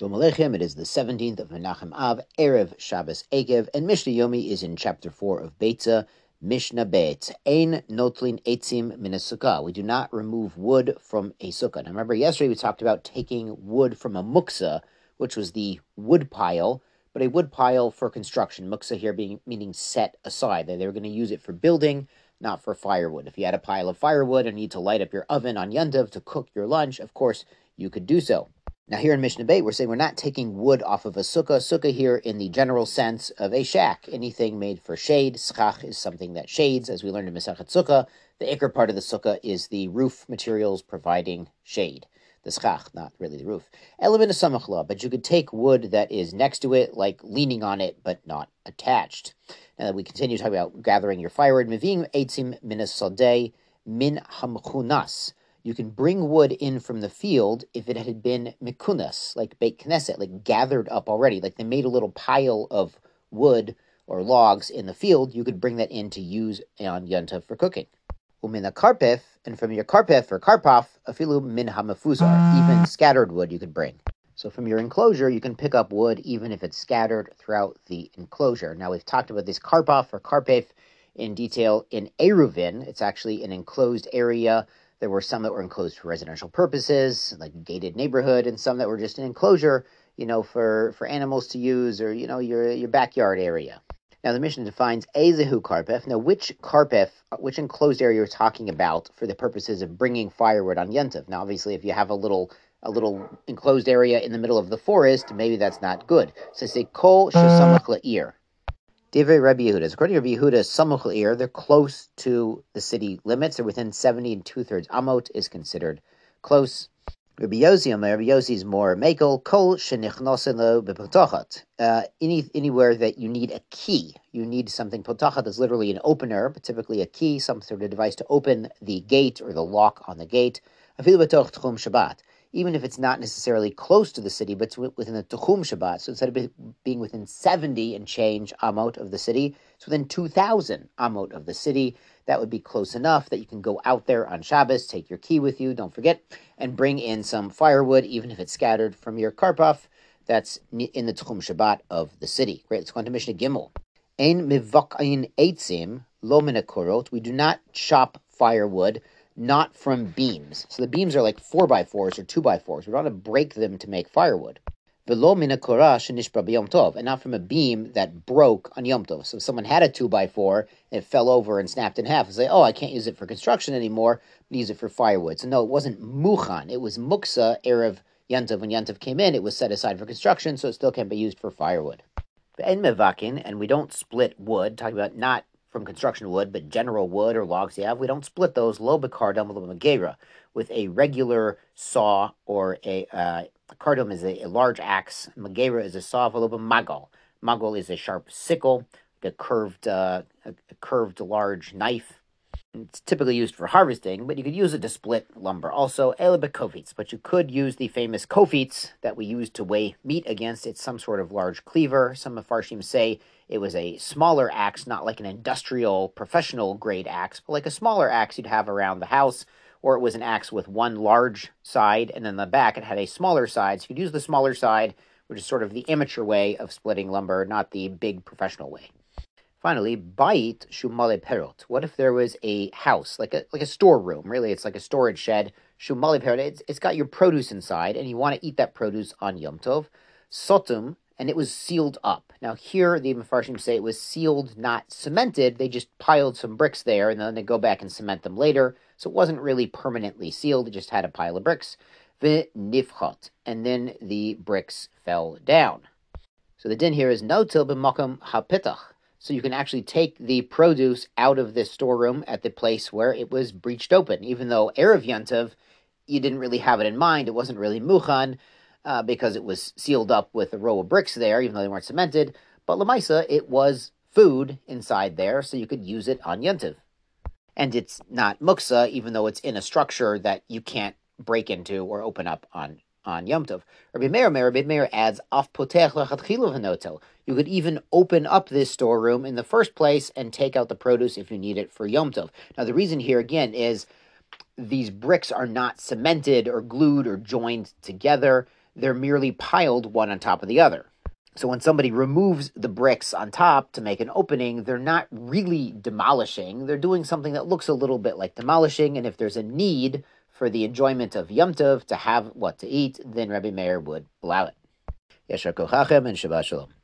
Shalom Aleichem, it is the 17th of Menachem Av, Erev Shabbos Ekev, and Mishnah Yomi is in chapter 4 of Beitza, Mishnah Bet. Ein notlin etzim minasukkah. We do not remove wood from a sukkah. Now remember, yesterday we talked about taking wood from a muksa, which was the wood pile, but a wood pile for construction. Muksa here being meaning set aside. They were going to use it for building, not for firewood. If you had a pile of firewood and need to light up your oven on Yontiv to cook your lunch, of course, you could do so. Now, here in Mishnah Bay, we're saying we're not taking wood off of a sukkah. Sukkah here in the general sense of a shack, anything made for shade. Schach is something that shades, as we learned in Masachet Sukkah. The ikr part of the sukkah is the roof materials providing shade. The schach, not really the roof. Element of samachla, but you could take wood that is next to it, like leaning on it, but not attached. Now that we continue talking about gathering your firewood, mivim eitzim min min hamchunas you can bring wood in from the field if it had been mikunas, like Beit Knesset, like gathered up already, like they made a little pile of wood or logs in the field, you could bring that in to use on Yontav for cooking. Umina karpef, and from your karpef or karpaf, afilu min hamafuzar, even ah. scattered wood you could bring. So from your enclosure, you can pick up wood even if it's scattered throughout the enclosure. Now we've talked about this karpaf or karpef in detail in Eruvin. It's actually an enclosed area there were some that were enclosed for residential purposes, like a gated neighborhood, and some that were just an enclosure, you know, for, for animals to use or, you know, your, your backyard area. Now, the mission defines Ezehu Karpef. Now, which Karpef, which enclosed area you're talking about for the purposes of bringing firewood on Yentav? Now, obviously, if you have a little a little enclosed area in the middle of the forest, maybe that's not good. So say Kol Shesamach La'ir. Divrei Rabbi Yehuda. According to Rabbi Yehuda, Samuch Ir, they're close to the city limits. They're within 70 and two thirds. Amot is considered close. Rabbi Yossi, Rabbi Yossi is more makel. Kol shenichnoselo bepotachat. Uh, any anywhere that you need a key, you need something. Potachat is literally an opener, but typically a key, some sort of device to open the gate or the lock on the gate. Afilu betoch tchum Shabbat even if it's not necessarily close to the city, but within the Tuhum Shabbat. So instead of being within 70 and change amot of the city, it's within 2,000 amot of the city. That would be close enough that you can go out there on Shabbos, take your key with you, don't forget, and bring in some firewood, even if it's scattered from your karpaf. That's in the Tuhum Shabbat of the city. Great, let's go on to Mishnah Gimel. Ein mivakayin eitzim lo We do not chop firewood not from beams. So the beams are like 4 by 4s or 2 by 4s. We don't to break them to make firewood. Velo mina tov, and not from a beam that broke on Yom Tov. So if someone had a 2 by 4 and it fell over and snapped in half, and say, oh, I can't use it for construction anymore, but use it for firewood. So no, it wasn't muchan. It was muksa, Erev Yantov. When Yantov came in, it was set aside for construction, so it still can't be used for firewood. Mevakin, and we don't split wood, talking about not from construction wood, but general wood or logs you have, we don't split those low bicardum magera with a regular saw or a uh, cardum is a, a, large axe. Magera is a saw of a little magal. Magal is a sharp sickle, a curved, uh, a curved large knife it's typically used for harvesting, but you could use it to split lumber. Also, elibekofits, but you could use the famous kofits that we use to weigh meat against. It's some sort of large cleaver. Some of Farshim say it was a smaller axe, not like an industrial, professional grade axe, but like a smaller axe you'd have around the house, or it was an axe with one large side, and then the back it had a smaller side. So you could use the smaller side, which is sort of the amateur way of splitting lumber, not the big professional way. Finally, bait shumale perot. What if there was a house, like a like a storeroom? Really, it's like a storage shed. Shumale perot. It's, it's got your produce inside, and you want to eat that produce on Yom Tov. Sotum, and it was sealed up. Now here, the Mefarshim say it was sealed, not cemented. They just piled some bricks there, and then they go back and cement them later. So it wasn't really permanently sealed. It just had a pile of bricks. V'nifchot, and then the bricks fell down. So the din here is notil b'makom hapitach so you can actually take the produce out of this storeroom at the place where it was breached open. Even though Erev Yantav, you didn't really have it in mind. It wasn't really Muchan uh, because it was sealed up with a row of bricks there, even though they weren't cemented. But Lamaisa, it was food inside there, so you could use it on Yantav. And it's not Muksa, even though it's in a structure that you can't break into or open up on on Yom Tov. Rabbi Meir, Rabbi Meir adds, Af potech hanotel. You could even open up this storeroom in the first place and take out the produce if you need it for Yom Tov. Now, the reason here again is these bricks are not cemented or glued or joined together. they're merely piled one on top of the other. So when somebody removes the bricks on top to make an opening, they're not really demolishing. They're doing something that looks a little bit like demolishing. And if there's a need for the enjoyment of Yom Tov to have what to eat, then Rabbi Meir would allow it. Yeshar Kochachem and Shabbat Shalom.